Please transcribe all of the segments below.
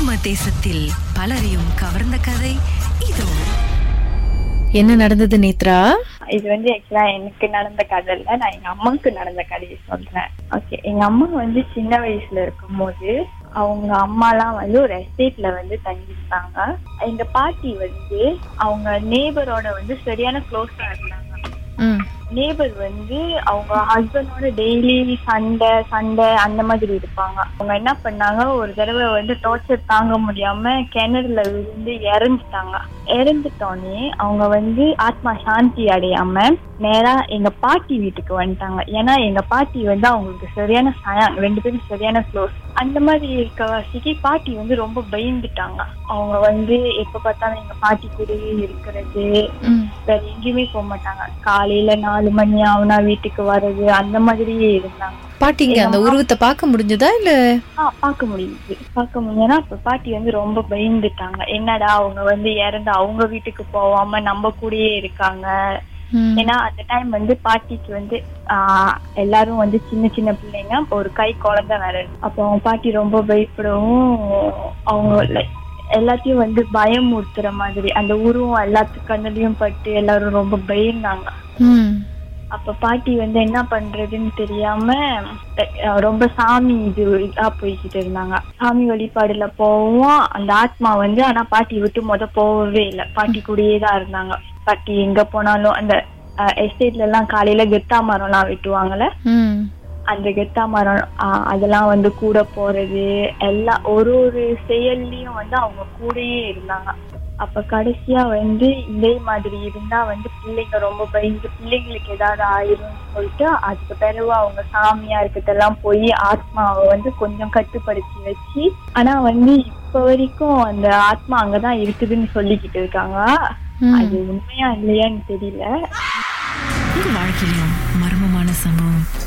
மர்ம தேசத்தில் பலரையும் கவர்ந்த கதை இதோ. என்ன நடந்தது நேத்ரா? இது வந்து ஆக்சுவலா எனக்கு நடந்த கதை இல்ல நான் எங்க அம்மாவுக்கு நடந்த கதையை சொல்றேன். ஓகே எங்க அம்மா வந்து சின்ன வயசுல இருக்கும்போது அவங்க அம்மாலாம் வந்து ஒரு எஸ்டேட்ல வந்து தங்கியிருந்தாங்க. எங்க பாட்டி வந்து அவங்க நேபரோட வந்து சரியான க்ளோஸா இருந்தாங்க. நேபர் வந்து அவங்க ஹஸ்பண்டோட டெய்லி சண்டை சண்டை அந்த மாதிரி இருப்பாங்க. அவங்க என்ன பண்ணாங்க? ஒரு தடவை வந்து டார்ச்சர் தாங்க முடியாம கிணறுல விழுந்து இறந்துட்டாங்க. இறந்துட்டோன்னே அவங்க வந்து ஆத்மா சாந்தி அடையாம நேரா எங்க பாட்டி வீட்டுக்கு வந்துட்டாங்க. ஏன்னா எங்க பாட்டி வந்து அவங்களுக்கு சரியான ரெண்டு பேரும் சரியான க்ளோஸ் அந்த மாதிரி இருக்க வாசிக்கு பாட்டி வந்து ரொம்ப பயந்துட்டாங்க. அவங்க வந்து எப்ப பார்த்தாலும் எங்க பாட்டி கூடயே இருக்கிறது. வேற எங்கேயுமே போக மாட்டாங்க. காலையில நாலு மணி ஆகுனா வீட்டுக்கு வர்றது அந்த மாதிரியே இருந்தாங்க. பாட்டிங்க அந்த உருவத்தை பார்க்க முடிஞ்சதா இல்ல? பார்க்க முடியுது பார்க்க முடியுதுன்னா இப்ப பாட்டி வந்து ரொம்ப பயந்துட்டாங்க. என்னடா அவங்க வந்து இறந்து அவங்க வீட்டுக்கு போகாம நம்ம கூடயே இருக்காங்க. ஏன்னா அந்த டைம் வந்து பாட்டிக்கு வந்து எல்லாரும் வந்து சின்ன சின்ன பிள்ளைங்க. ஒரு கை குழந்தை வேற. அப்போ அவங்க பாட்டி ரொம்ப பயப்படவும் அவங்க எல்லாத்தையும் வந்து பயமுறுத்துற மாதிரி அந்த உருவம் எல்லாத்து கண்ணுலயும் பட்டு எல்லாரும் ரொம்ப பயந்தாங்க. அப்ப பாட்டி வந்து என்ன பண்றதுன்னு தெரியாம ரொம்ப சாமி இது இதா போய்கிட்டு இருந்தாங்க. சாமி வழிபாடுல போவோம் அந்த ஆத்மா வந்து ஆனா பாட்டி விட்டு முத போகவே இல்லை. பாட்டி கூடயே தான் இருந்தாங்க. பாட்டி எங்க போனாலும் அந்த எஸ்டேட்ல எல்லாம் காலையில கெத்தா மரம் எல்லாம் வெட்டுவாங்கல்ல அந்த கெத்தா மரம் அதெல்லாம் வந்து கூட போறது எல்லா ஒரு ஒரு செயல்லையும் வந்து அவங்க கூடயே இருந்தாங்க. அப்ப கடைசியா வந்து இதே மாதிரி இருந்தா வந்து பிள்ளைங்க ரொம்ப பயந்து பிள்ளைங்களுக்கு ஏதாவது ஆயிரும்னு சொல்லிட்டு அதுக்கு பிறகு அவங்க சாமியா இருக்கதெல்லாம் போய் ஆத்மாவை வந்து கொஞ்சம் கட்டுப்படுத்தி வச்சு ஆனா வந்து இப்ப வரைக்கும் அந்த ஆத்மா அங்கதான் இருக்குதுன்னு சொல்லிக்கிட்டு இருக்காங்க. அது உண்மையா இல்லையான்னு தெரியல. வாழ்க்கையிலும் மர்மமான சம்பவம்.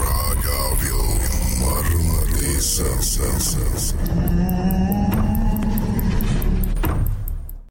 Pragável Marmadei Sansa.